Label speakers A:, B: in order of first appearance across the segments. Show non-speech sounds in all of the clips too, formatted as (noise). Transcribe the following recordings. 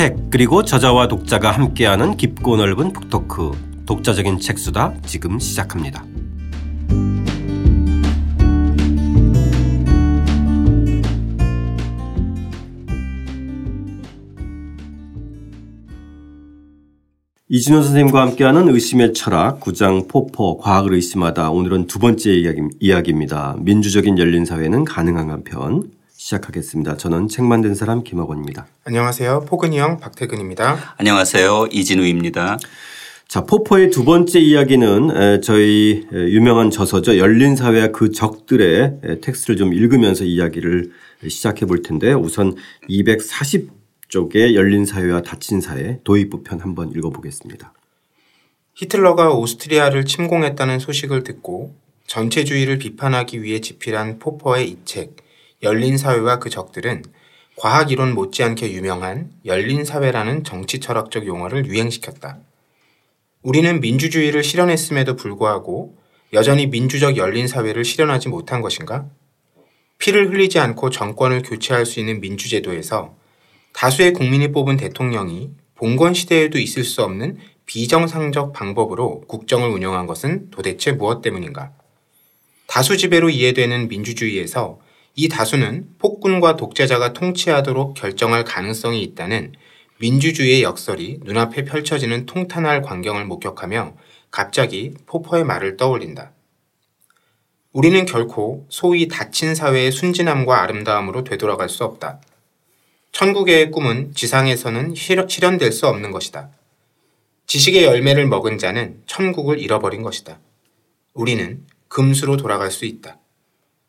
A: 책 그리고 저자와 독자가 함께하는 깊고 넓은 북토크. 독자적인 책수다. 지금 시작합니다. 이진호 선생님과 함께하는 의심의 철학 구장 포포 과학을 의심하다. 오늘은 두 번째 이야기, 입니다. 민주적인 열린 사회는 가능한가 편 시작하겠습니다. 저는 책 만든 사람 김학원입니다.
B: 안녕하세요. 포근이 형 박태근입니다.
C: 안녕하세요. 이진우입니다.
A: 자, 포퍼의 두 번째 이야기는 저 유명한 저서죠. 열린 사회와 그 적들의 텍스트를 좀 읽으면서 이야기를 시작해 볼 텐데 우선 240쪽의 열린 사회와 닫힌 사회 도입부 편 한번 읽어보겠습니다.
B: 히틀러가 오스트리아를 침공했다는 소식을 듣고 전체주의를 비판하기 위해 집필한 포퍼의 이 책, 열린 사회와 그 적들은 과학 이론 못지않게 유명한 열린 사회라는 정치 철학적 용어를 유행시켰다. 우리는 민주주의를 실현했음에도 불구하고 여전히 민주적 열린 사회를 실현하지 못한 것인가? 피를 흘리지 않고 정권을 교체할 수 있는 민주제도에서 다수의 국민이 뽑은 대통령이 봉건 시대에도 있을 수 없는 비정상적 방법으로 국정을 운영한 것은 도대체 무엇 때문인가? 다수 지배로 이해되는 민주주의에서 이 다수는 폭군과 독재자가 통치하도록 결정할 가능성이 있다는 민주주의의 역설이 눈앞에 펼쳐지는 통탄할 광경을 목격하며 갑자기 포퍼의 말을 떠올린다. 우리는 결코 소위 닫힌 사회의 순진함과 아름다움으로 되돌아갈 수 없다. 천국의 꿈은 지상에서는 실현될 수 없는 것이다. 지식의 열매를 먹은 자는 천국을 잃어버린 것이다. 우리는 금수로 돌아갈 수 있다.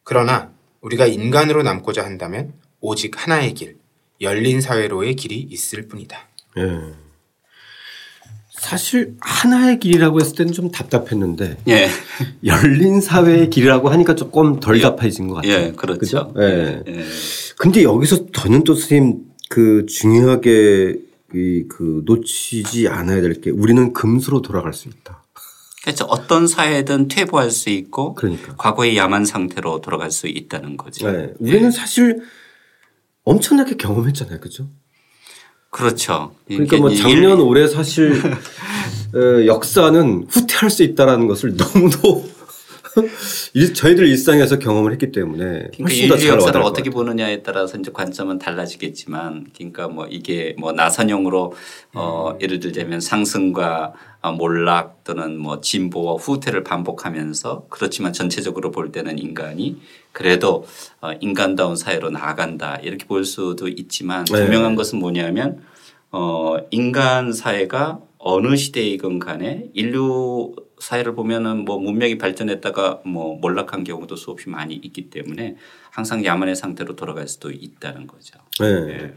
B: 그러나 우리가 인간으로 남고자 한다면 오직 하나의 길, 열린 사회로의 길이 있을 뿐이다. 예.
A: 사실 하나의 길이라고 했을 때는 좀 답답했는데 예. (laughs) 열린 사회의 길이라고 하니까 조금 덜 예. 답해진 것 같아요.
C: 예, 그렇죠. 그죠? 예.
A: 예. 근데 여기서 저는 또 선생님 그 중요하게 그 놓치지 않아야 될 게 우리는 금수로 돌아갈 수 있다.
C: 그렇죠. 어떤 사회든 퇴보할 수 있고 그러니까. 과거의 야만 상태로 돌아갈 수 있다는 거죠. 네.
A: 우리는 사실 엄청나게 경험했잖아요. 그죠?
C: 그렇죠.
A: 그러니까 뭐 작년 일... 올해 사실 (laughs) 어, 역사는 후퇴할 수 있다라는 것을 너무도 (laughs) 저희들 일상에서 경험을 했기 때문에
C: 그러니까 인류 역사를 어떻게 보느냐에 따라서 이제 관점은 달라지겠지만 그러니까 뭐 이게 뭐 나선형으로 어 음. 예를 들자면 상승과 몰락 또는 뭐 진보와 후퇴를 반복하면서 그렇지만 전체적으로 볼 때는 인간이 그래도 어 인간다운 사회로 나아간다 이렇게 볼 수도 있지만 네. 분명한 것은 뭐냐면 어 인간 사회가 어느 시대이건 간에 인류 사회를 보면은 뭐 문명이 발전했다가 뭐 몰락한 경우도 수없이 많이 있기 때문에 항상 야만의 상태로 돌아갈 수도 있다는 거죠. 네. 네.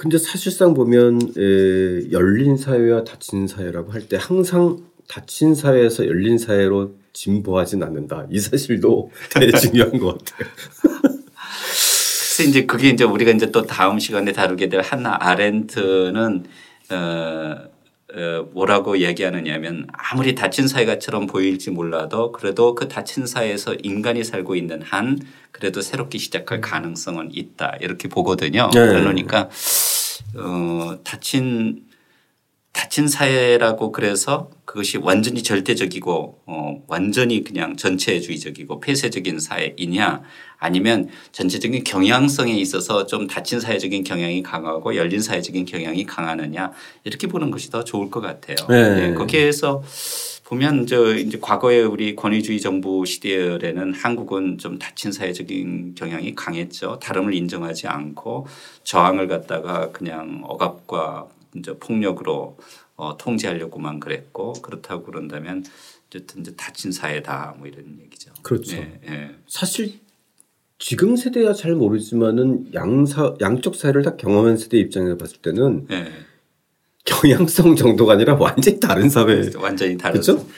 A: 근데 사실상 보면 에, 열린 사회와 닫힌 사회라고 할 때 항상 닫힌 사회에서 열린 사회로 진보하진 않는다. 이 사실도 (laughs) 되게 중요한 것 같아요.
C: 그래서 이제 그게 이제 우리가 이제 또 다음 시간에 다루게 될 한나 아렌트는 어 어, 뭐라고 얘기하느냐면 아무리 닫힌 사회가처럼 보일지 몰라도 그래도 그 닫힌 사회에서 인간이 살고 있는 한 그래도 새롭게 시작할 음. 가능성은 있다 이렇게 보거든요. 네. 그러니까 어, 닫힌 닫힌 사회라고 그래서 그것이 완전히 절대적이고 어 완전히 그냥 전체주의적이고 폐쇄적인 사회이냐 아니면 전체적인 경향성에 있어서 좀 닫힌 사회적인 경향이 강하고 열린 사회적인 경향이 강하느냐 이렇게 보는 것이 더 좋을 것 같아요. 네. 네. 거기에서 보면 저 이제 과거에 우리 권위주의 정부 시대에는 한국은 좀 닫힌 사회적인 경향이 강했죠. 다름을 인정하지 않고 저항을 갖다가 그냥 억압과 이제 폭력으로 어, 통제하려고만 그랬고 그렇다고 그런다면 어쨌든 이제 닫힌 사회다 뭐 이런 얘기죠.
A: 그렇죠. 네, 네. 사실 지금 세대야 잘 모르지만은 양사 양쪽 사회를 다 경험한 세대 입장에서 봤을 때는 네. 경향성 정도가 아니라 완전히 다른 사회.
C: 완전히 다르죠. 그렇죠?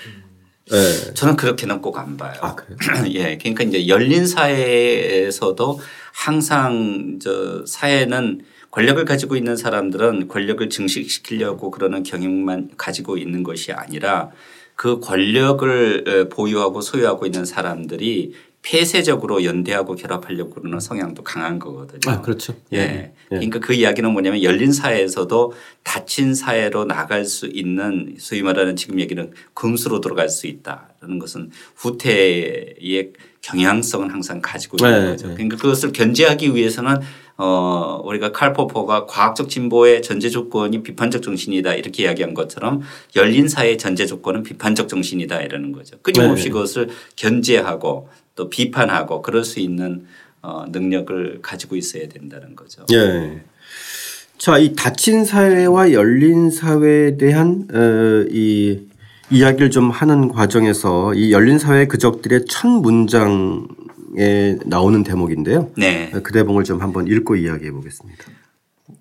C: 네. 저는 그렇게는 꼭 안 봐요.
A: 아, 그래요? (clears throat)
C: 예. 그러니까 이제 열린 사회에서도 항상 저 사회는 권력을 가지고 있는 사람들은 권력을 증식시키려고 그러는 경향만 가지고 있는 것이 아니라 그 권력을 보유하고 소유하고 있는 사람들이 폐쇄적으로 연대하고 결합하려고 그러는 성향도 강한 거거든요.
A: 아, 그렇죠.
C: 예.
A: 예.
C: 그러니까 그 이야기는 뭐냐면 열린 사회에서도 닫힌 사회로 나갈 수 있는 소위 말하는 지금 얘기는 금수로 들어갈 수 있다라는 것은 후퇴의 경향성은 항상 가지고 있는
A: 네,
C: 거죠.
A: 네.
C: 그러니까 그것을 견제하기 위해서는 어 우리가 칼포퍼가 과학적 진보의 전제 조건이 비판적 정신이다 이렇게 이야기한 것처럼 열린 사회의 전제 조건은 비판적 정신이다 이러는 거죠. 끊임없이
A: 네.
C: 그것을 견제하고 또 비판하고 그럴 수 있는 어 능력을 가지고 있어야 된다는 거죠.
A: 예. 자, 이 닫힌 사회와 열린 사회에 대한 어, 이 이야기를 좀 하는 과정에서 이 열린 사회 그적들의 첫 문장에 나오는 대목인데요.
C: 네.
A: 그 대목을 좀 한번 읽고 이야기해 보겠습니다.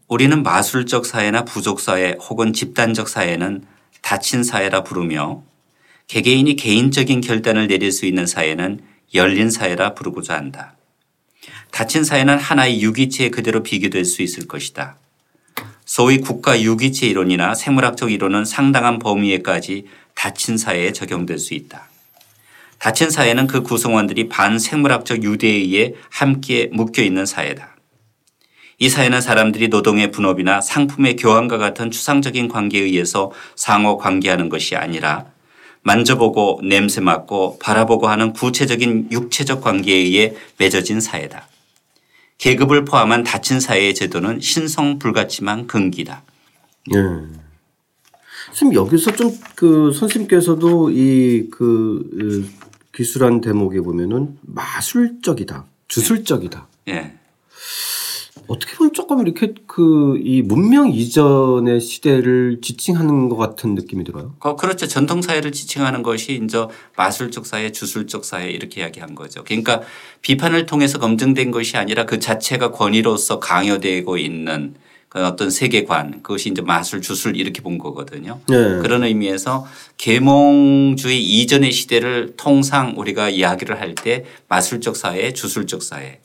C: 우리는 마술적 사회나 부족 사회 혹은 집단적 사회는 닫힌 사회라 부르며 개개인이 개인적인 결단을 내릴 수 있는 사회는 열린 사회라 부르고자 한다. 닫힌 사회는 하나의 유기체에 그대로 비교될 수 있을 것이다. 소위 국가 유기체 이론이나 생물학적 이론은 상당한 범위에까지 닫힌 사회에 적용될 수 있다. 닫힌 사회는 그 구성원들이 반생물학적 유대에 의해 함께 묶여 있는 사회다. 이 사회는 사람들이 노동의 분업이나 상품의 교환과 같은 추상적인 관계에 의해서 상호 관계하는 것이 아니라 만져보고 냄새 맡고 바라보고 하는 구체적인 육체적 관계에 의해 맺어진 사회다. 계급을 포함한 닫힌 사회의 제도는 신성 불가침한 근기다.
A: 예. 선생님 여기서 좀 그 선생님께서도 이 그 기술한 대목에 보면은 마술적이다, 주술적이다.
C: 예.
A: 어떻게 보면 조금 이렇게 그 이 문명 이전의 시대를 지칭하는 것 같은 느낌이 들어요.
C: 그- 그렇죠. 전통 사회를 지칭하는 것이 이제 마술적 사회, 주술적 사회 이렇게 이야기한 거죠. 그러니까 비판을 통해서 검증된 것이 아니라 그 자체가 권위로서 강요되고 있는 그 어떤 세계관 그것이 이제 마술, 주술 이렇게 본 거거든요.
A: 네.
C: 그런 의미에서 계몽주의 이전의 시대를 통상 우리가 이야기를 할 때 마술적 사회, 주술적 사회.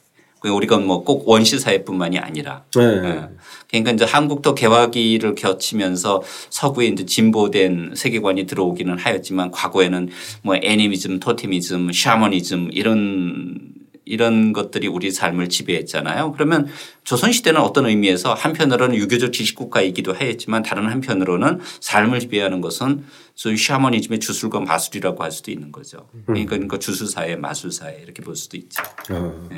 C: 그 우리가 뭐 꼭 원시 사회뿐만이 아니라
A: 네.
C: 예. 그러니까 이제 한국도 개화기를 겹치면서 서구에 이제 진보된 세계관이 들어오기는 하였지만 과거에는 뭐 애니미즘, 토테미즘, 샤머니즘 이런 이런 것들이 우리 삶을 지배했잖아요. 그러면 조선시대는 어떤 의미에서 한편으로는 유교적 지식국가이기도 하였지만 다른 한편으로는 삶을 지배하는 것은 소위 샤머니즘의 주술과 마술이라고 할 수도 있는 거죠. 그러니까, 그러니까 주술사회, 마술사회 이렇게 볼 수도 있죠.
A: 어.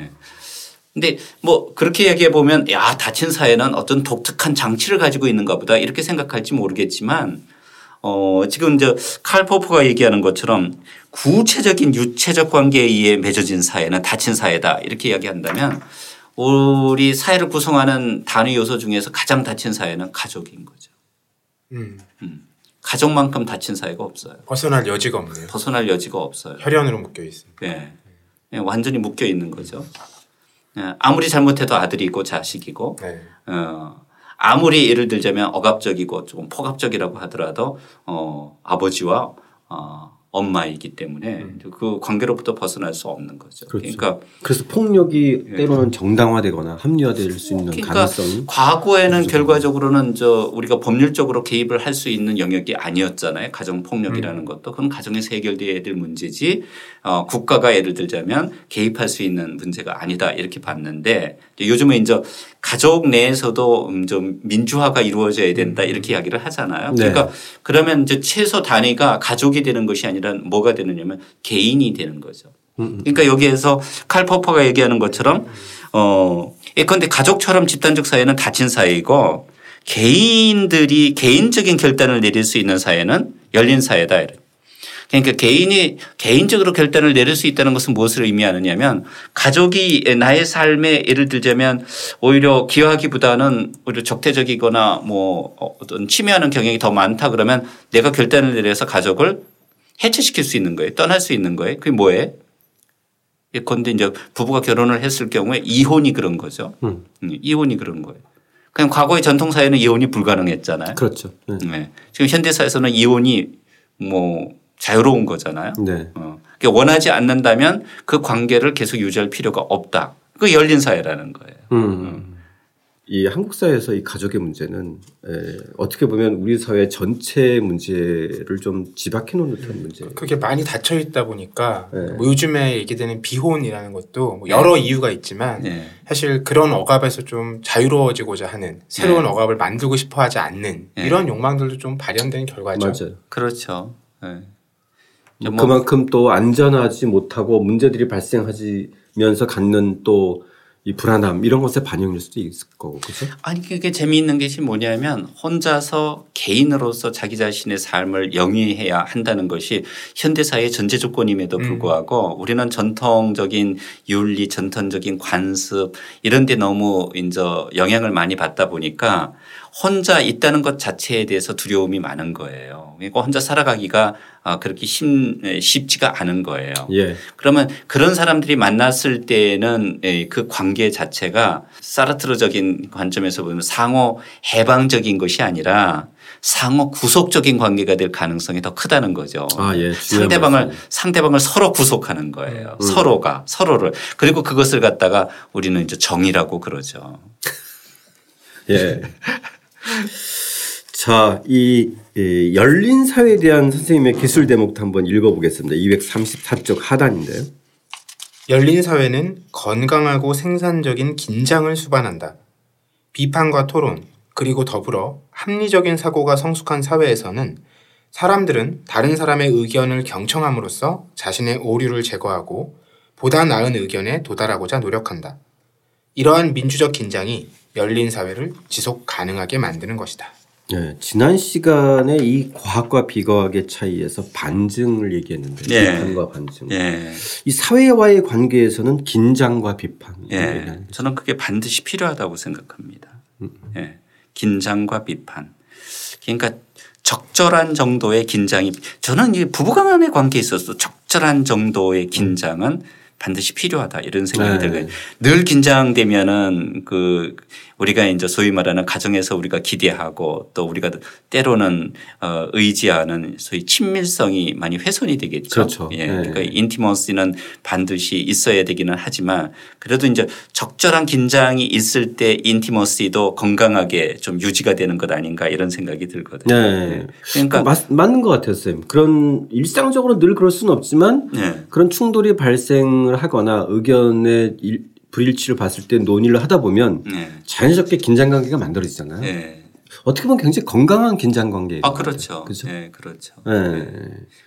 C: 근데 뭐 그렇게 얘기해 보면 야 닫힌 사회는 어떤 독특한 장치를 가지고 있는가 보다 이렇게 생각할지 모르겠지만 어 지금 이제 칼 포프가 얘기하는 것처럼 구체적인 유체적 관계에 의해 맺어진 사회는 닫힌 사회다 이렇게 이야기한다면 우리 사회를 구성하는 단위 요소 중에서 가장 닫힌 사회는 가족인 거죠.
B: 음.
C: 가족만큼 닫힌 사회가 없어요.
B: 벗어날 여지가 없네요.
C: 벗어날 여지가 없어요.
B: 혈연으로 묶여 있습니다.
C: 예. 예, 완전히 묶여 있는 거죠. 예, 아무리 잘못해도 아들이고 자식이고
B: 네.
C: 어, 아무리 예를 들자면 억압적이고 조금 폭압적이라고 하더라도 어, 아버지와 어, 엄마이기 때문에 그 관계로부터 벗어날 수 없는 거죠.
A: 음. 그렇죠.
C: 그러니까
A: 그래서 폭력이 때로는 정당화되거나 합리화될 수 있는
C: 그러니까
A: 가능성이
C: 과거에는 결과적으로는 저 우리가 법률적으로 개입을 할 수 있는 영역이 아니었잖아요. 가정 폭력이라는 것도 그건 가정에서 해결돼야 될 문제지 어, 국가가 예를 들자면 개입할 수 있는 문제가 아니다 이렇게 봤는데 요즘에 이제 가족 내에서도 음, 좀 민주화가 이루어져야 된다 이렇게 이야기를 하잖아요.
A: 네.
C: 그러니까 그러면 이제 최소 단위가 가족이 되는 것이 아니라 뭐가 되느냐면 개인이 되는 거죠. 그러니까 여기에서 칼 퍼퍼가 얘기하는 것처럼 어 예컨대 가족처럼 집단적 사회는 닫힌 사회이고 개인들이 개인적인 결단을 내릴 수 있는 사회는 열린 사회다. 그러니까 개인이 개인적으로 결단을 내릴 수 있다는 것은 무엇을 의미하느냐면 가족이 나의 삶에 예를 들자면 오히려 기여하기보다는 오히려 적대적이거나 뭐 어떤 침해하는 경향이 더 많다 그러면 내가 결단을 내려서 가족을 해체시킬 수 있는 거예요. 떠날 수 있는 거예요. 그게 뭐예요? 예컨대 이제 부부가 결혼을 했을 경우에 이혼이 그런 거죠.
A: 음.
C: 음, 이혼이 그런 거예요. 그냥 과거의 전통 사회는 이혼이 불가능했잖아요.
A: 그렇죠. 네.
C: 네. 지금 현대 사회에서는 이혼이 뭐 자유로운 거잖아요.
A: 네.
C: 어. 그러니까 원하지 않는다면 그 관계를 계속 유지할 필요가 없다. 그 열린 사회라는 거예요.
A: 음. 이 한국 사회에서 이 가족의 문제는 에, 어떻게 보면 우리 사회 전체 문제를 좀 지박해 놓는 듯한 문제.
B: 그게 많이 닫혀 있다 보니까
A: 네.
B: 뭐 요즘에 얘기되는 비혼이라는 것도 뭐 여러 이유가 있지만
C: 예.
B: 사실 그런 억압에서 좀 자유로워지고자 하는 새로운
C: 네.
B: 억압을 만들고 싶어 하지 않는
C: 네.
B: 이런 욕망들도 좀 발현된 결과죠.
A: 맞아요.
C: 그렇죠. 예. 뭐
A: 그만큼 또 안전하지 못하고 문제들이 발생하면서 갖는 또 이 불안함 이런 것에 반영일 수도 있을 거고 그죠?
C: 아니 그게 재미있는 것이 뭐냐면 혼자서 개인으로서 자기 자신의 삶을 영위해야 한다는 것이 현대 사회의 전제 조건임에도
B: 음.
C: 불구하고 우리는 전통적인 윤리, 전통적인 관습 이런 데 너무 이제 영향을 많이 받다 보니까 혼자 있다는 것 자체에 대해서 두려움이 많은 거예요. 그러니까 혼자 살아가기가 아, 그렇게 힘, 쉽지가 않은 거예요.
A: 예.
C: 그러면 그런 사람들이 만났을 때는 에, 그 관계 자체가 사르트르적인 관점에서 보면 상호 해방적인 것이 아니라 상호 구속적인 관계가 될 가능성이 더 크다는 거죠.
A: 아, 예.
C: 상대방을
A: 말씀이에요.
C: 상대방을 서로 구속하는 거예요.
A: 음.
C: 서로가 서로를 그리고 그것을 갖다가 우리는 이제 정이라고 그러죠.
A: 예. (laughs) 자, 이, 이 열린 사회에 대한 선생님의 기술 대목도 한번 읽어보겠습니다. 234쪽 하단인데요.
B: 열린 사회는 건강하고 생산적인 긴장을 수반한다. 비판과 토론, 그리고 더불어 합리적인 사고가 성숙한 사회에서는 사람들은 다른 사람의 의견을 경청함으로써 자신의 오류를 제거하고 보다 나은 의견에 도달하고자 노력한다. 이러한 민주적 긴장이 열린 사회를 지속 가능하게 만드는 것이다.
A: 예, 지난 시간에 이 과학과 비과학의 차이에서 반증을 얘기했는데
C: 예.
A: 비판과 반증.
C: 예.
A: 이 사회와의 관계에서는 긴장과 비판.
C: 예. 저는 그게 반드시 필요하다고 생각합니다.
A: 음.
C: 예. 긴장과 비판. 그러니까 적절한 정도의 긴장이 저는 이 부부간의 관계에 있어서 적절한 정도의 긴장은 반드시 필요하다 이런 생각이
A: 네.
C: 들어요. 늘 긴장되면은 그 우리가 이제 소위 말하는 가정에서 우리가 기대하고 또 우리가 때로는 어 의지하는 소위 친밀성이 많이 훼손이 되겠죠.
A: 그렇죠.
C: 예.
A: 네.
C: 그러니까 인티머시는 반드시 있어야 되기는 하지만 그래도 이제 적절한 긴장이 있을 때 인티머시도 건강하게 좀 유지가 되는 것 아닌가 이런 생각이 들거든요.
A: 네.
C: 그러니까
A: 맞, 맞는 것 같아요, 쌤. 그런 일상적으로 늘 그럴 수는 없지만
C: 네.
A: 그런 충돌이 발생을 하거나 의견의 일- 불일치를 봤을 때 논의를 하다 보면
C: 네.
A: 자연스럽게 긴장 관계가 만들어지잖아요.
C: 네.
A: 어떻게 보면 굉장히 건강한 긴장 관계.
C: 아 그렇죠.
A: 그죠?
C: 네, 그렇죠.
A: 네.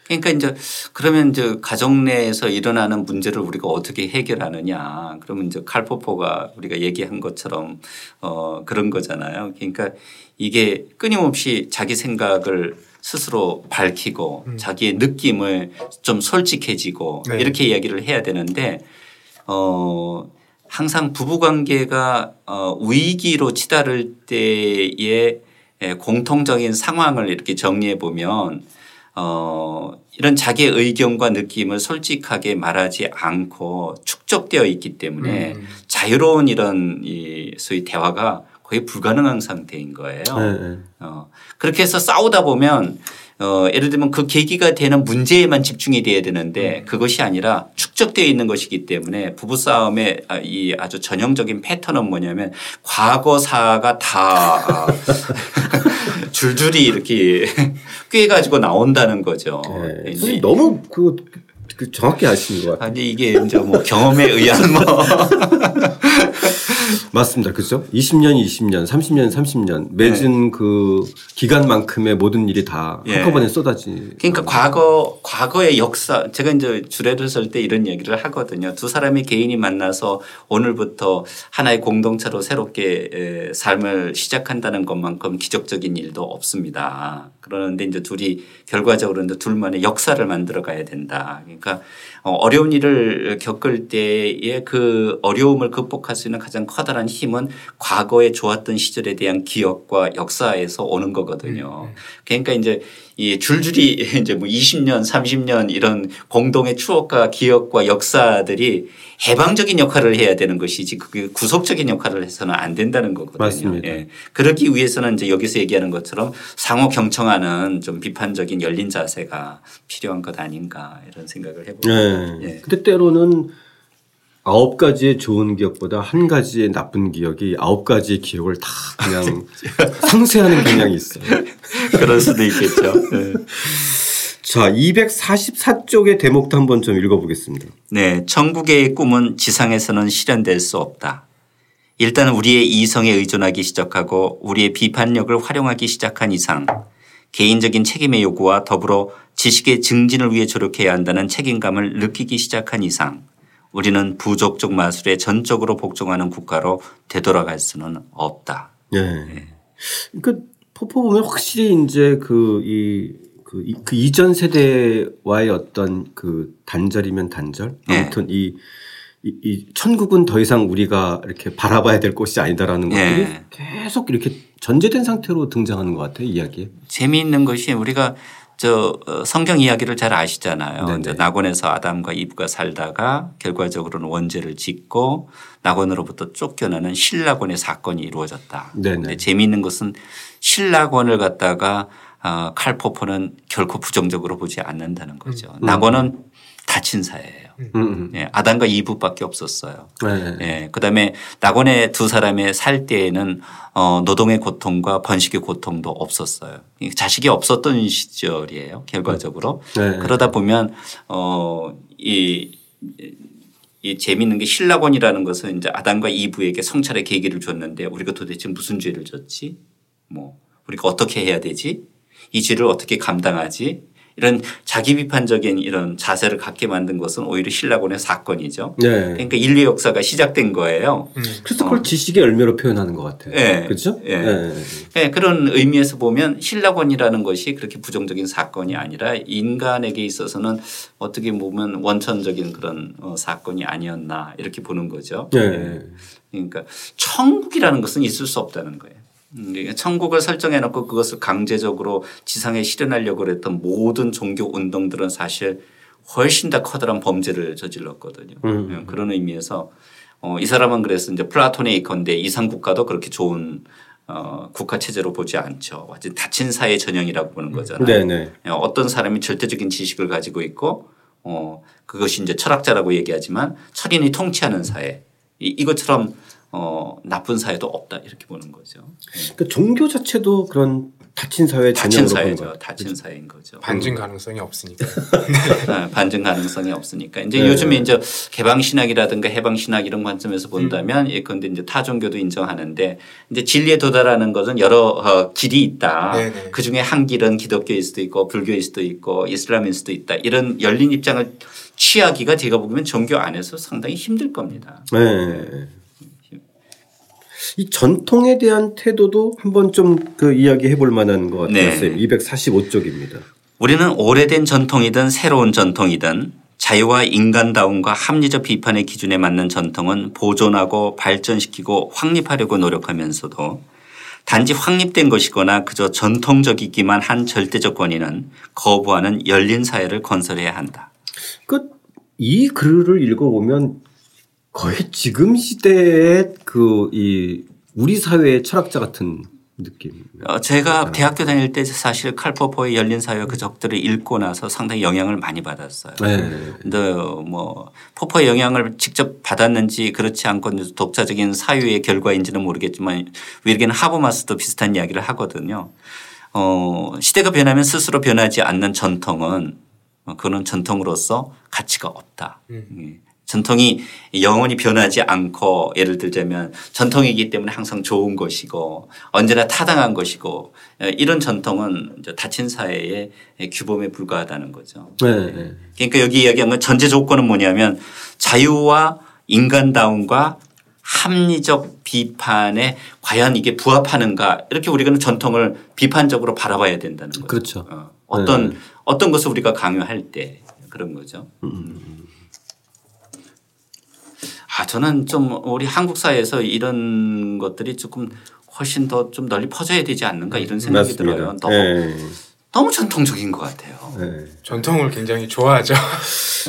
C: 그러니까 이제 그러면 이제 가정 내에서 일어나는 문제를 우리가 어떻게 해결하느냐. 그러면 이제 칼포포가 우리가 얘기한 것처럼 어 그런 거잖아요. 그러니까 이게 끊임없이 자기 생각을 스스로 밝히고 자기의 느낌을 좀 솔직해지고
B: 네.
C: 이렇게 이야기를 해야 되는데 어 항상 부부 관계가 어 위기로 치달을 때의 예, 공통적인 상황을 이렇게 정리해 보면 어 이런 자기의 의견과 느낌을 솔직하게 말하지 않고 축적되어 있기 때문에
B: 음.
C: 자유로운 이런 이 소위 대화가 거의 불가능한 상태인 거예요.
A: 네, 네.
C: 어, 그렇게 해서 싸우다 보면 어, 예를 들면 그 계기가 되는 문제에만 집중이 돼야 되는데 그것이 아니라 축적되어 있는 것이기 때문에 부부싸움의 아, 이 아주 전형적인 패턴은 뭐냐면 과거사가 다 아, (laughs) 줄줄이 이렇게 (laughs) 꿰 가지고 나온다는 거죠.
A: 네. 너무 그, 그 정확히 아시는 것 같아요.
C: 아니 이게 이제 뭐 경험에 의한 뭐 (laughs)
A: 맞습니다. 그죠? 20년, 20년, 30년, 30년 맺은 그 기간만큼의 모든 일이 다
C: 예.
A: 한꺼번에 쏟아지.
C: 그러니까 과거 과거의 역사 제가 이제 주례를 설때 이런 얘기를 하거든요. 두 사람의 개인이 만나서 오늘부터 하나의 공동체로 새롭게 에, 삶을 시작한다는 것만큼 기적적인 일도 없습니다. 그러는데 이제 둘이 결과적으로 이제 둘만의 역사를 만들어 가야 된다. 그러니까 어, 어려운 일을 겪을 때의 그 어려움을 극복할 수 있는 가장 커다란 힘은 과거에 좋았던 시절에 대한 기억과 역사에서 오는 거거든요. 그러니까 이제 이 줄줄이 (laughs) 이제 뭐 20년, 30년 이런 공동의 추억과 기억과 역사들이 해방적인 역할을 해야 되는 것이지 그게 구속적인 역할을 해서는 안 된다는 거거든요.
A: 맞습니다.
C: 예. 그러기 위해서는 이제 여기서 얘기하는 것처럼 상호 경청하는 좀 비판적인 열린 자세가 필요한 것 아닌가 이런 생각을 해봅니다.
A: 네.
C: 예.
A: 근데 때로는 아홉 가지의 좋은 기억보다 한 가지의 나쁜 기억이 아홉 가지의 기억을 다 그냥 (laughs) 상쇄하는 경향이 있어요. (laughs)
C: 그럴 수도 있겠죠. 네.
A: 자, 244쪽의 대목도 한번 좀 읽어보겠습니다.
C: 네, 천국의 꿈은 지상에서는 실현될 수 없다. 일단 우리의 이성에 의존하기 시작하고 우리의 비판력을 활용하기 시작한 이상 개인적인 책임의 요구와 더불어 지식의 증진을 위해 조력해야 한다는 책임감을 느끼기 시작한 이상 우리는 부족적 마술에 전적으로 복종하는 국가로 되돌아갈 수는 없다.
A: 네. 네. 그러니까 포포 보면 확실히 이제 그이 그, 그 이전 세대와의 어떤 그 단절이면 단절 네. 아무튼 이, 이, 이, 천국은 더 이상 우리가 이렇게 바라봐야 될 곳이 아니다라는 것들이 네. 계속 이렇게 전제된 상태로 등장하는 것 같아요 이야기에.
C: 재미있는 것이 우리가 저 어, 성경 이야기를 잘 아시잖아요. 이제 낙원에서 아담과 이브가 살다가 결과적으로는 원죄를 짓고 낙원으로부터 쫓겨나는 신락원의 사건이 이루어졌다. 네네. 재미있는 것은 신락원을 갖다가 어, 칼포포는 결코 부정적으로 보지 않는다는 거죠. 음. 낙원은 다친 사예요. 음. 음, 음. 예, 아담과 이브밖에 없었어요. 네. 예, 그다음에 낙원의 두 사람의 살 때에는 어, 노동의 고통과 번식의 고통도 없었어요. 자식이 없었던 시절이에요. 결과적으로 네. 그러다 보면 어, 이, 이 재미있는 게 신라곤이라는 것은 이제 아담과 이브에게 성찰의 계기를 줬는데 우리가 도대체 무슨 죄를 졌지? 뭐 우리가 어떻게 해야 되지? 이 죄를 어떻게 감당하지? 이런 자기 비판적인 이런 자세를 갖게 만든 것은 오히려 신라곤의 사건이죠. 네. 그러니까 인류 역사가 시작된 거예요.
A: 음. 그래서 그걸 어. 지식의 열매로 표현하는 것 같아요. 네. 그렇죠?
C: 네. 네. 네. 그런 의미에서 보면 신라곤이라는 것이 그렇게 부정적인 사건이 아니라 인간에게 있어서는 어떻게 보면 원천적인 그런 어, 사건이 아니었나 이렇게 보는 거죠. 네. 그러니까 천국이라는 것은 있을 수 없다는 거예요. 음, 천국을 설정해 놓고 그것을 강제적으로 지상에 실현하려고 했던 모든 종교 운동들은 사실 훨씬 더 커다란 범죄를 저질렀거든요. 음. 예, 그런 의미에서 어, 이 사람은 그래서 이제 플라톤의 이건데 이상 국가도 그렇게 좋은 어, 국가 체제로 보지 않죠. 완전 닫힌 사회 전형이라고 보는 거잖아요. 네네. 예, 어떤 사람이 절대적인 지식을 가지고 있고 어, 그것이 이제 철학자라고 얘기하지만 철인이 통치하는 사회 이, 이것처럼 어, 나쁜 사회도 없다 이렇게 보는 거죠.
A: 그러니까 종교 자체도 그런 닫힌 사회
C: 닫힌 사회죠. 닫힌 그렇죠. 사회인 거죠.
B: 반증 가능성이 없으니까. (laughs)
C: 네, 반증 가능성이 없으니까. 이제 네. 요즘에 이제 개방 신학이라든가 해방 신학 이런 관점에서 본다면 음. 예컨대 이제 타 종교도 인정하는데 이제 진리에 도달하는 것은 여러 어, 길이 있다. 네네. 네. 그 중에 한 길은 기독교일 수도 있고 불교일 수도 있고 이슬람일 수도 있다. 이런 열린 입장을 취하기가 제가 보기엔 종교 안에서 상당히 힘들 겁니다. 네.
A: 이 전통에 대한 태도도 한번 좀 그 이야기해 볼 만한 것 같아요. 네. 245쪽입니다.
C: 우리는 오래된 전통이든 새로운 전통이든 자유와 인간다움과 합리적 비판의 기준에 맞는 전통은 보존하고 발전시키고 확립하려고 노력하면서도 단지 확립된 것이거나 그저 전통적이기만 한 절대적 권위는 거부하는 열린 사회를 건설해야 한다.
A: 그 이 글을 읽어보면 거의 지금 시대의 그 이 우리 사회의 철학자 같은 느낌.
C: 어, 제가 네. 대학교 다닐 때 사실 칼포포의 열린 사회 그 적들을 읽고 나서 상당히 영향을 많이 받았어요. 네. 근데 뭐 포포의 영향을 직접 받았는지 그렇지 않고 독자적인 사유의 결과인지는 모르겠지만 위르겐 하버마스도 비슷한 이야기를 하거든요. 어, 시대가 변하면 스스로 변하지 않는 전통은 그는 전통으로서 가치가 없다. 음. 예. 전통이 영원히 변하지 않고 예를 들자면 전통이기 때문에 항상 좋은 것이고 언제나 타당한 것이고 이런 전통은 닫힌 사회의 규범에 불과하다는 거죠. 네, 네. 그러니까 여기 이야기한 건 전제 조건은 뭐냐면 자유와 인간다움과 합리적 비판에 과연 이게 부합하는가 이렇게 우리가 전통을 비판적으로 바라봐야 된다는 거죠.
A: 그렇죠.
C: 어. 떤 네. 어떤 것을 우리가 강요할 때 그런 거죠. 음. 아, 저는 좀 우리 한국 사회에서 이런 것들이 조금 훨씬 더 좀 널리 퍼져야 되지 않는가 이런 생각이 맞습니다. 들어요. 너무, 네. 너무 전통적인 것 같아요. 네.
B: 전통을 굉장히 좋아하죠.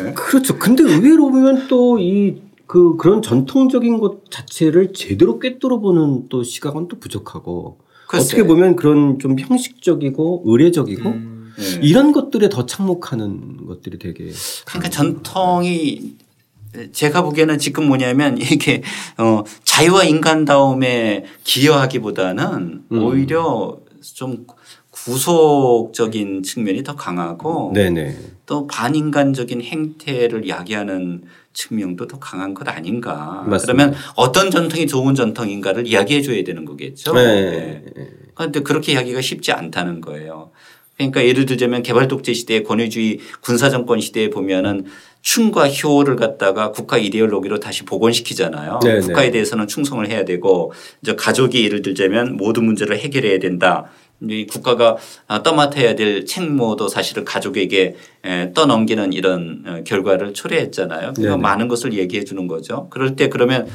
A: 네. 그렇죠. 근데 의외로 보면 또 이 그 그런 전통적인 것 자체를 제대로 꿰뚫어 보는 또 시각은 또 부족하고 글쎄. 어떻게 보면 그런 좀 형식적이고 의례적이고 음. 네. 이런 것들에 더 착목하는 것들이 되게
C: 그러니까 전통이 제가 보기에는 지금 뭐냐면 이게 어 자유와 인간다움에 기여하기보다는
A: 음.
C: 오히려 좀 구속적인 측면이 더 강하고
A: 네네.
C: 또 반인간적인 행태를 야기하는 측면도 더 강한 것 아닌가.
A: 맞습니다.
C: 그러면 어떤 전통이 좋은 전통인가를 이야기해 줘야 되는 거겠죠.
A: 네.
C: 그런데 그렇게 이야기가 쉽지 않다는 거예요. 그러니까 예를 들자면 개발 독재 시대 권위주의 군사 정권 시대에 보면은 충과 효를 갖다가 국가 이데올로기로 다시 복원시키잖아요.
A: 네네.
C: 국가에 대해서는 충성을 해야 되고 이제 가족이 예를 들자면 모든 문제를 해결해야 된다. 이 국가가 아, 떠맡아야 될 책무도 사실은 가족에게 에, 떠넘기는 이런 어, 결과를 초래했잖아요. 그러니까
A: 네네.
C: 많은 것을 얘기해 주는 거죠. 그럴 때 그러면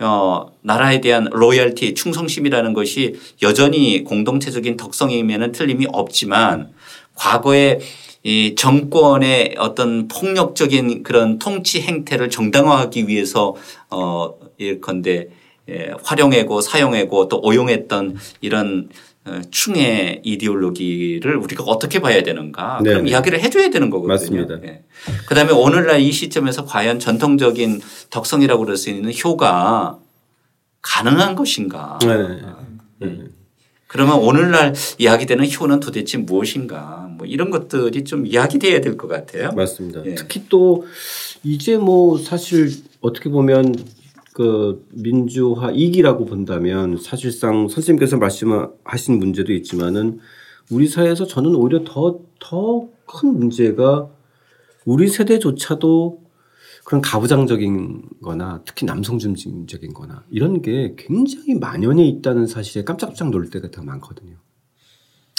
C: 어, 나라에 대한 로열티, 충성심이라는 것이 여전히 공동체적인 덕성이면은 틀림이 없지만 과거에 이 정권의 어떤 폭력적인 그런 통치 행태를 정당화하기 위해서 어, 예컨대 예, 활용하고 사용하고 또 오용했던 이런 어, 충의 이데올로기를 우리가 어떻게 봐야 되는가 그럼
A: 네네.
C: 이야기를 해줘야 되는 거거든요.
A: 맞습니다.
C: 예. 그다음에 오늘날 이 시점에서 과연 전통적인 덕성이라고 그럴 수 있는 효가 가능한 것인가?
A: 네.
C: 그러면 오늘날 이야기되는 효는 도대체 무엇인가? 뭐 이런 것들이 좀 이야기돼야 될 것 같아요.
A: 맞습니다.
C: 예.
A: 특히 또 이제 뭐 사실 어떻게 보면 그 민주화 이기라고 본다면 사실상 선생님께서 말씀하신 문제도 있지만은 우리 사회에서 저는 오히려 더 더 큰 문제가 우리 세대조차도 그런 가부장적인 거나 특히 남성 중심적인 거나 이런 게 굉장히 만연해 있다는 사실에 깜짝깜짝 놀 때가 더 많거든요.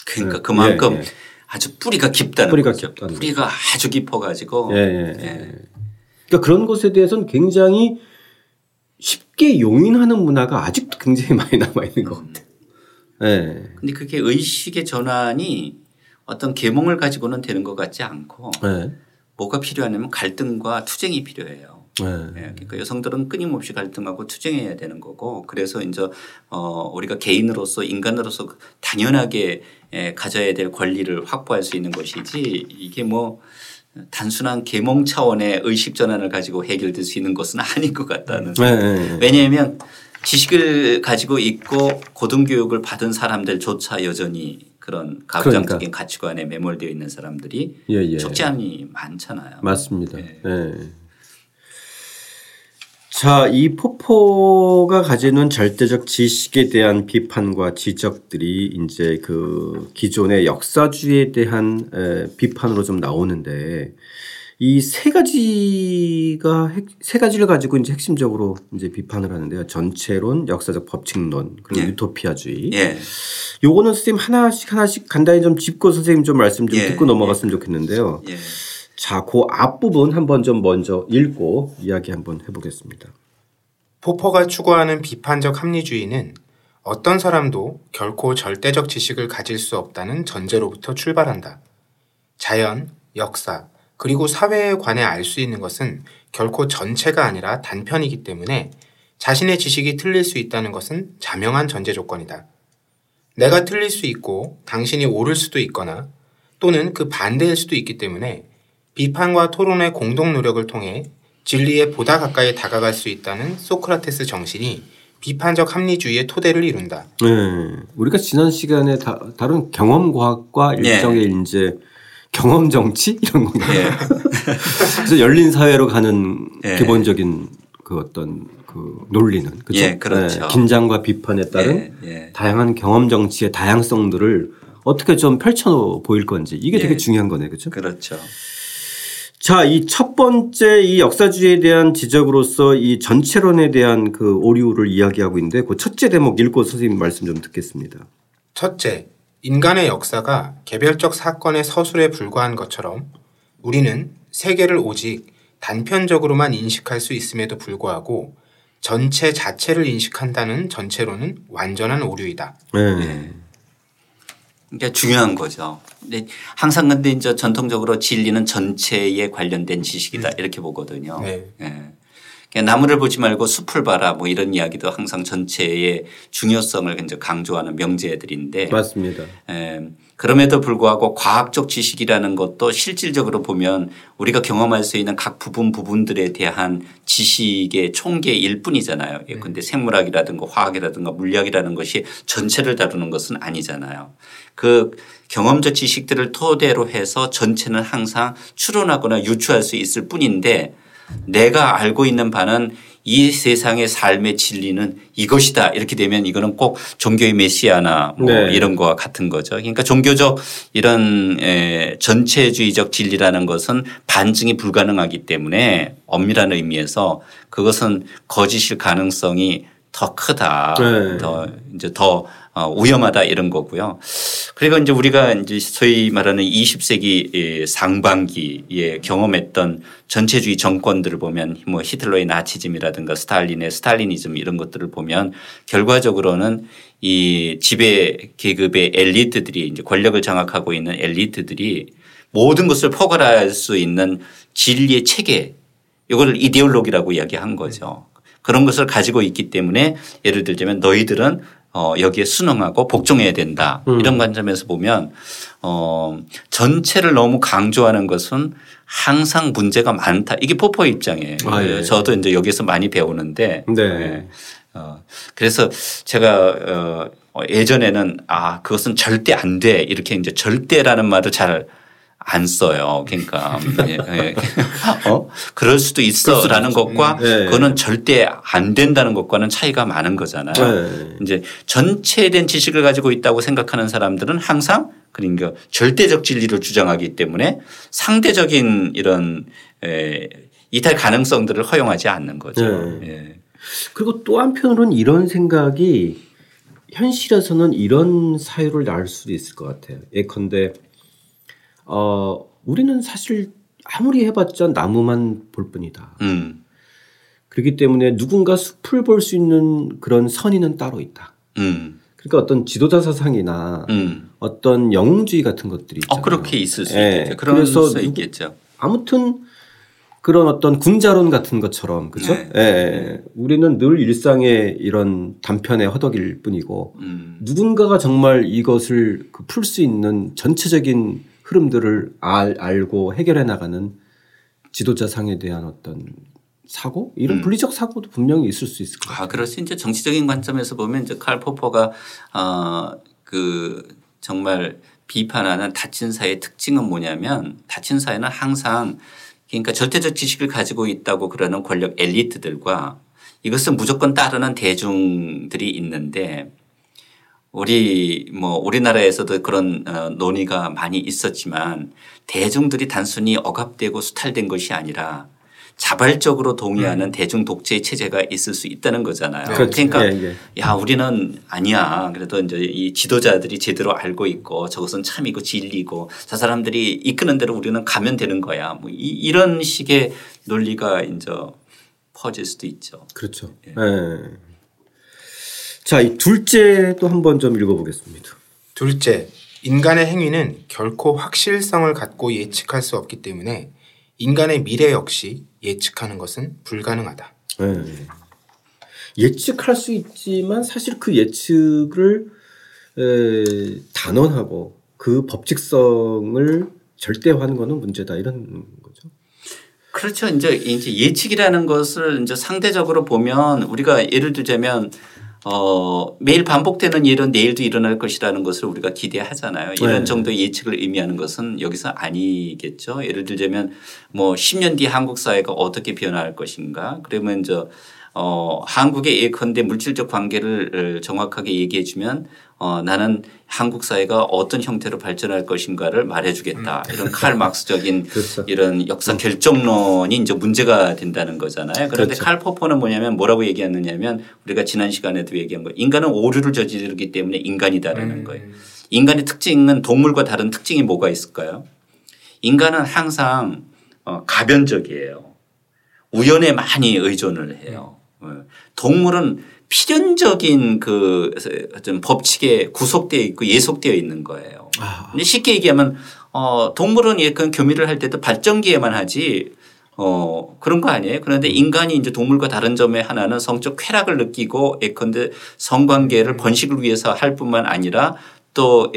C: 그러니까
A: 네.
C: 그만큼
A: 예, 예.
C: 아주 뿌리가 깊다는
A: 뿌리가
C: 거죠.
A: 깊다는
C: 뿌리가 아주 깊어가지고
A: 예, 예.
C: 예.
A: 그러니까 그런 것에 대해서는 굉장히 쉽게 용인하는 문화가 아직도 굉장히 (laughs) 많이 남아 있는 것 같아요. 예.
C: 근데 그게 의식의 전환이 어떤 계몽을 가지고는 되는 것 같지 않고
A: 예.
C: 뭐가 필요하냐면 갈등과 투쟁이 필요해요.
A: 예.
C: 예, 그러니까 여성들은 끊임없이 갈등하고 투쟁해야 되는 거고 그래서 이제 어 우리가 개인으로서 인간으로서 당연하게 예, 가져야 될 권리를 확보할 수 있는 것이지 이게 뭐 단순한 계몽 차원의 의식 전환을 가지고 해결될 수 있는 것은 아닌 것 같다는.
A: 예, 예.
C: 왜냐하면 지식을 가지고 있고 고등교육을 받은 사람들조차 여전히 그런 가부장적인 가치관에 매몰되어 있는 사람들이
A: 예, 예.
C: 적잖이 많잖아요.
A: 맞습니다.
C: 예.
A: 예. 자, 이 포포가 가지는 절대적 지식에 대한 비판과 지적들이 이제 그 기존의 역사주의에 대한 에, 비판으로 좀 나오는데 이 세 가지가 핵- 세 가지를 가지고 이제 핵심적으로 이제 비판을 하는데요. 전체론, 역사적 법칙론, 그리고
C: 예.
A: 유토피아주의.
C: 예.
A: 요거는 선생님 하나씩 하나씩 간단히 좀 짚고 선생님 좀 말씀 좀
C: 예.
A: 듣고 넘어갔으면 좋겠는데요.
C: 예.
A: 자, 그 앞부분 한번 좀 먼저 읽고 이야기 한번 해보겠습니다.
B: 포퍼가 추구하는 비판적 합리주의는 어떤 사람도 결코 절대적 지식을 가질 수 없다는 전제로부터 출발한다. 자연, 역사, 그리고 사회에 관해 알 수 있는 것은 결코 전체가 아니라 단편이기 때문에 자신의 지식이 틀릴 수 있다는 것은 자명한 전제 조건이다. 내가 틀릴 수 있고 당신이 옳을 수도 있거나 또는 그 반대일 수도 있기 때문에 비판과 토론의 공동 노력을 통해 진리에 보다 가까이 다가갈 수 있다는 소크라테스 정신이 비판적 합리주의의 토대를 이룬다.
A: 네. 우리가 지난 시간에 다, 다룬 경험 과학과
C: 예.
A: 일종의 이제 경험 정치 (laughs) 이런 건가요?
C: 예. (laughs)
A: 그래서 열린 사회로 가는
C: 예.
A: 기본적인 그 어떤 그 논리는 그렇죠?
C: 예, 그렇죠.
A: 긴장과 비판에 따른. 다양한 경험 정치의 다양성들을 어떻게 좀 펼쳐 보일 건지 이게 되게
C: 예.
A: 중요한 거네, 그렇죠?
C: 그렇죠.
A: 자, 이 첫 번째 이 역사주의에 대한 지적으로서 이 전체론에 대한 그 오류를 이야기하고 있는데 그 첫째 대목 읽고 선생님 말씀 좀 듣겠습니다.
B: 첫째, 인간의 역사가 개별적 사건의 서술에 불과한 것처럼 우리는 세계를 오직 단편적으로만 인식할 수 있음에도 불구하고 전체 자체를 인식한다는 전체로는 완전한 오류이다.
A: 네.
C: 그러니까 중요한 거죠. 근데 항상 근데 이제 전통적으로 진리는 전체에 관련된 지식이다 이렇게 보거든요.
B: 네.
C: 예. 그냥 나무를 보지 말고 숲을 봐라 뭐 이런 이야기도 항상 전체의 중요성을 이제 강조하는 명제들인데
A: 맞습니다.
C: 에, 그럼에도 불구하고 과학적 지식이라는 것도 실질적으로 보면 우리가 경험할 수 있는 각 부분 부분들에 대한 지식의 총계일 뿐이잖아요. 예, 근데 생물학이라든가 화학이라든가 물리학이라는 것이 전체를 다루는 것은 아니잖아요. 그 경험적 지식들을 토대로 해서 전체는 항상 추론하거나 유추할 수 있을 뿐인데 내가 알고 있는 바는 이 세상의 삶의 진리는 이것이다 이렇게 되면 이거는 꼭 종교의 메시아나 뭐
A: 네.
C: 이런 거와 같은 거죠. 그러니까 종교적 이런 에 전체주의적 진리라는 것은 반증이 불가능하기 때문에 엄밀한 의미에서 그것은 거짓일 가능성이 더 크다.
A: 네.
C: 더 이제 더 어, 위험하다 이런 거고요. 그리고 이제 우리가 이제 소위 말하는 20세기 상반기에 경험했던 전체주의 정권들을 보면 뭐 히틀러의 나치즘이라든가 스탈린의 스탈리니즘 이런 것들을 보면 결과적으로는 이 지배 계급의 엘리트들이 이제 권력을 장악하고 있는 엘리트들이 모든 것을 포괄할 수 있는 진리의 체계 이걸 이데올로기라고 이야기한 거죠. 그런 것을 가지고 있기 때문에 예를 들자면 너희들은 어 여기에 순응하고 복종해야 된다.
A: 음.
C: 이런 관점에서 보면 어 전체를 너무 강조하는 것은 항상 문제가 많다. 이게 포포의 입장이에요.
A: 아, 예.
C: 저도 이제 여기서 많이 배우는데
A: 네.
C: 예. 어 그래서 제가 어 예전에는 아 그것은 절대 안 돼. 이렇게 이제 절대라는 말을 잘 안 써요. 그러니까 예, 예. 어 그럴 수도 있어라는 것과
A: 네.
C: 그거는 절대 안 된다는 것과는 차이가 많은 거잖아요.
A: 네.
C: 이제 전체된 지식을 가지고 있다고 생각하는 사람들은 항상 그러니까 절대적 진리를 주장하기 때문에 상대적인 이런 에, 이탈 가능성들을 허용하지 않는 거죠.
A: 네.
C: 예.
A: 그리고 또 한편으로는 이런 생각이 현실에서는 이런 사유를 낳을 수도 있을 것 같아요. 예컨대 어 우리는 사실 아무리 해봤자 나무만 볼 뿐이다.
C: 음,
A: 그렇기 때문에 누군가 숲을 볼 수 있는 그런 선인은 따로 있다.
C: 음,
A: 그러니까 어떤 지도자 사상이나
C: 음.
A: 어떤 영웅주의 같은 것들이 있잖아요.
C: 어 그렇게 있을 수
A: 예.
C: 있겠죠. 그런
A: 누구-
C: 있겠죠.
A: 아무튼 그런 어떤 군자론 같은 것처럼 그죠?
C: 네.
A: 예, 예. 우리는 늘 일상의 이런 단편의 허덕일 뿐이고
C: 음,
A: 누군가가 정말 이것을 그 풀 수 있는 전체적인 흐름들을 알, 알고 해결해 나가는 지도자상에 대한 어떤 사고 이런
C: 음.
A: 분리적 사고도 분명히 있을 수 있을 것 같아요.
C: 아, 그렇지. 이제 정치적인 관점에서 보면 이제 칼 포퍼가 어, 그 정말 비판하는 다친 사회의 특징은 뭐냐면 다친 사회는 항상 그러니까 절대적 지식을 가지고 있다고 그러는 권력 엘리트들과 이것을 무조건 따르는 대중들이 있는데 우리 뭐 우리나라에서도 그런 어, 논의가 많이 있었지만 대중들이 단순히 억압되고 수탈된 것이 아니라 자발적으로 동의하는 대중 독재 체제가 있을 수 있다는 거잖아요.
A: 그렇죠.
C: 그러니까
A: 예, 예.
C: 야 우리는 아니야. 그래도 이제 이 지도자들이 제대로 알고 있고 저것은 참이고 진리고 저 사람들이 이끄는 대로 우리는 가면 되는 거야. 뭐 이, 이런 식의 논리가 이제 퍼질 수도 있죠.
A: 그렇죠. 예. 자, 이 둘째도 한번 좀 읽어보겠습니다.
B: 둘째, 인간의 행위는 결코 확실성을 갖고 예측할 수 없기 때문에 인간의 미래 역시 예측하는 것은 불가능하다.
A: 예. 예측할 수 있지만 사실 그 예측을 에, 단언하고 그 법칙성을 절대화하는 거는 문제다 이런 거죠.
C: 그렇죠. 이제 이제 예측이라는 것을 이제 상대적으로 보면 우리가 예를 들자면 어 매일 반복되는 일은 내일도 일어날 것이라는 것을 우리가 기대하잖아요. 이런
A: 네.
C: 정도의 예측을 의미하는 것은 여기서 아니겠죠. 예를 들자면 뭐 10년 뒤 한국 사회가 어떻게 변화할 것인가. 그러면 저 어, 한국의 예컨대 물질적 관계를 어, 정확하게 얘기해 주면 어, 나는 한국 사회가 어떤 형태로 발전할 것인가를 말해 주겠다. 이런 칼 막스적인 (laughs)
A: 그렇죠.
C: 이런 역사 결정론이 이제 문제가 된다는 거잖아요. 그런데
A: 그렇죠.
C: 칼 포퍼는 뭐냐면 뭐라고 얘기했느냐면 우리가 지난 시간에도 얘기한 거 인간은 오류를 저지르기 때문에 인간이다라는 거예요. 인간의 특징은 동물과 다른 특징이 뭐가 있을까요? 인간은 항상 어, 가변적이에요. 우연에 많이 의존을 해요. 어, 동물은 필연적인 그 어떤 법칙에 구속되어 있고 예속되어 있는 거예요.
A: 아.
C: 근데 쉽게 얘기하면 어, 동물은 예컨 교미를 할 때도 발전기에만 하지 어, 그런 거 아니에요. 그런데 인간이 이제 동물과 다른 점의 하나는 성적 쾌락을 느끼고 예컨대 성관계를 번식을 위해서 할 뿐만 아니라 또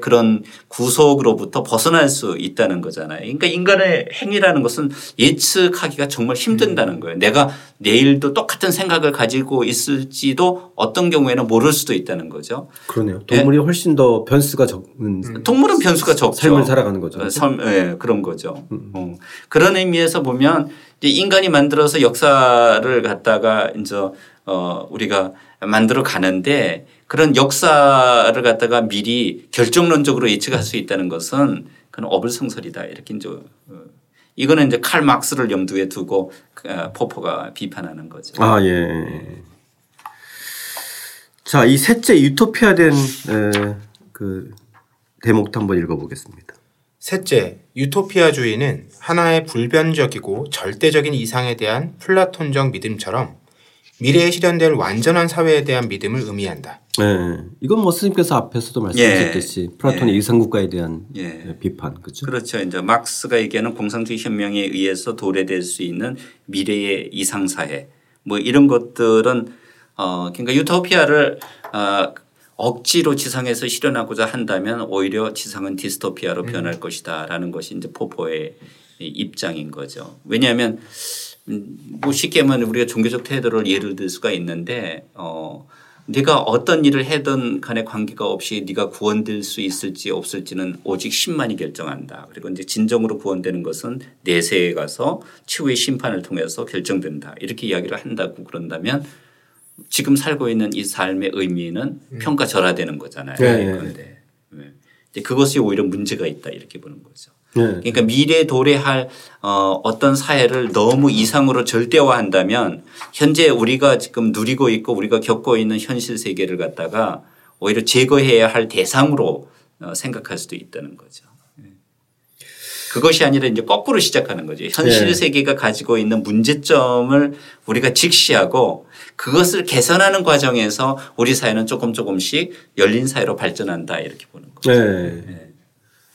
C: 그런 구속으로부터 벗어날 수 있다는 거잖아요. 그러니까 인간의 행위라는 것은 예측하기가 정말 힘든다는 거예요. 내가 내일도 똑같은 생각을 가지고 있을지도 어떤 경우에는 모를 수도 있다는 거죠.
A: 그러네요. 동물이 네. 훨씬 더 변수가 적은
C: 동물은 변수가 적죠.
A: 삶을 살아가는 거죠.
C: 어, 삶, 네, 그런 거죠. 음. 어. 그런 의미에서 보면 인간이 만들어서 역사를 갖다가 이제 어 우리가 만들어 가는데 그런 역사를 갖다가 미리 결정론적으로 예측할 수 있다는 것은 그건 어불성설이다 이렇게 이제 어, 이거는 이제 칼 막스를 염두에 두고 어, 포포가 비판하는 거죠.
A: 아 예. 자, 이 셋째 유토피아 된 그 대목도 한번 읽어보겠습니다.
B: 셋째, 유토피아주의는 하나의 불변적이고 절대적인 이상에 대한 플라톤적 믿음처럼 미래에 실현될 완전한 사회에 대한 믿음을 의미한다.
A: 네. 이건 뭐 스님께서 앞에서도 말씀하셨듯이 예. 플라톤의 예. 이상국가에 대한 예. 비판 그렇죠.
C: 그렇죠. 이제 막스가 얘기하는 공산주의 혁명에 의해서 도래될 수 있는 미래의 이상 사회 뭐 이런 것들은 어 그러니까 유토피아를 어 억지로 지상에서 실현하고자 한다면 오히려 지상은 디스토피아로 음. 변할 것이다라는 것이 이제 포포의 입장인 거죠. 왜냐하면 음, 뭐 쉽게 말하면 우리가 종교적 태도를 예를 들 수가 있는데 어 네가 어떤 일을 해든 간에 관계가 없이 네가 구원될 수 있을지 없을지는 오직 신만이 결정한다. 그리고 이제 진정으로 구원되는 것은 내세에 가서 최후의 심판을 통해서 결정된다. 이렇게 이야기를 한다고 그런다면 지금 살고 있는 이 삶의 의미는 음. 평가절하되는 거잖아요. 네. 그런데 네. 그것이 오히려 문제가 있다 이렇게 보는 거죠. 네. 그러니까 미래 도래할 어 어떤 사회를 너무 이상으로 절대화한다면 현재 우리가 지금 누리고 있고 우리가 겪고 있는 현실 세계를 갖다가 오히려 제거해야 할 대상으로 어 생각할 수도 있다는 거죠. 네. 그것이 아니라 이제 거꾸로 시작하는 거죠. 현실 네. 세계가 가지고 있는 문제점을 우리가 직시하고 그것을 개선하는 과정에서 우리 사회는 조금 조금씩 열린 사회로 발전한다 이렇게 보는 거죠. 네. 네.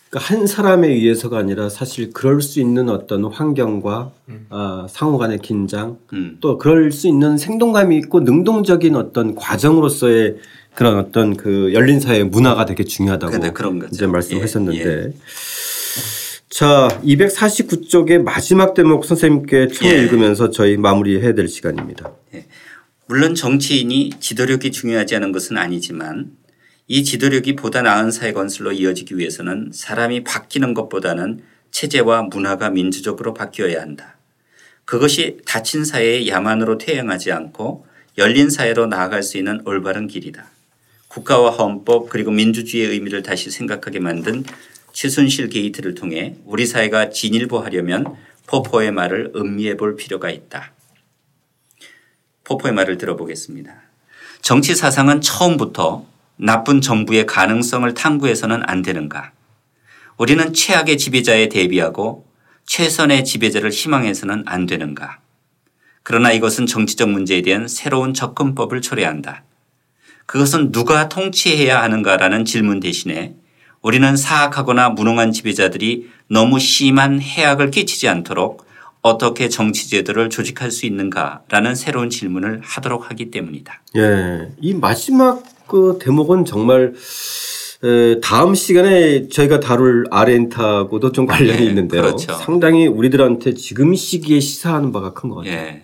A: 그러니까 한 사람에 의해서가 아니라 사실 그럴 수 있는 어떤 환경과 음. 어, 상호 간의 긴장 음. 또 그럴 수 있는 생동감이 있고 능동적인 어떤 과정으로서의 그런 어떤 그 열린 사회 문화가 되게 중요하다고 네, 그런 거죠. 이제 말씀하셨는데 예, 예. 자 249쪽의 마지막 대목 선생님께 처음 예. 읽으면서 저희 마무리해야 될 시간입니다. 예.
C: 물론 정치인이 지도력이 중요하지 않은 것은 아니지만 이 지도력이 보다 나은 사회 건설로 이어지기 위해서는 사람이 바뀌는 것보다는 체제와 문화가 민주적으로 바뀌어야 한다. 그것이 닫힌 사회의 야만으로 퇴행하지 않고 열린 사회로 나아갈 수 있는 올바른 길이다. 국가와 헌법 그리고 민주주의의 의미를 다시 생각하게 만든 최순실 게이트를 통해 우리 사회가 진일보하려면 포포의 말을 음미해 볼 필요가 있다. 포포의 말을 들어보겠습니다. 정치 사상은 처음부터 나쁜 정부의 가능성을 탐구해서는 안 되는가? 우리는 최악의 지배자에 대비하고 최선의 지배자를 희망해서는 안 되는가? 그러나 이것은 정치적 문제에 대한 새로운 접근법을 초래한다. 그것은 누가 통치해야 하는가라는 질문 대신에 우리는 사악하거나 무능한 지배자들이 너무 심한 해악을 끼치지 않도록 어떻게 정치 제도를 조직할 수 있는가라는 새로운 질문을 하도록 하기 때문이다.
A: 예. 이 마지막 그 대목은 정말 다음 시간에 저희가 다룰 아렌타하고도 좀 관련이 네, 있는데요. 그렇죠. 상당히 우리들한테 지금 시기에 시사하는 바가 큰 것 같아요. 네.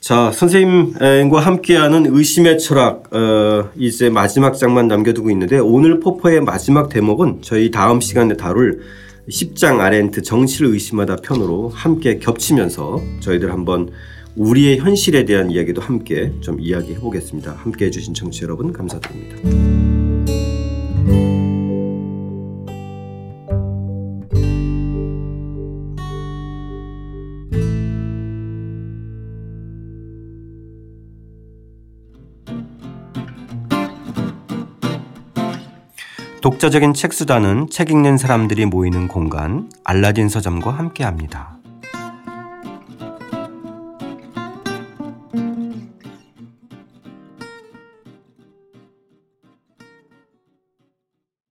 A: 자, 선생님과 함께하는 의심의 철학, 어, 이제 마지막 장만 남겨두고 있는데 오늘 포포의 마지막 대목은 저희 다음 시간에 다룰 10장 아렌트 정치를 의심하다 편으로 함께 겹치면서 저희들 한번 우리의 현실에 대한 이야기도 함께 좀 이야기해 보겠습니다. 함께 해주신 청취 여러분 감사드립니다. 독자적인 책 수단은 책 읽는 사람들이 모이는 공간 알라딘 서점과 함께합니다.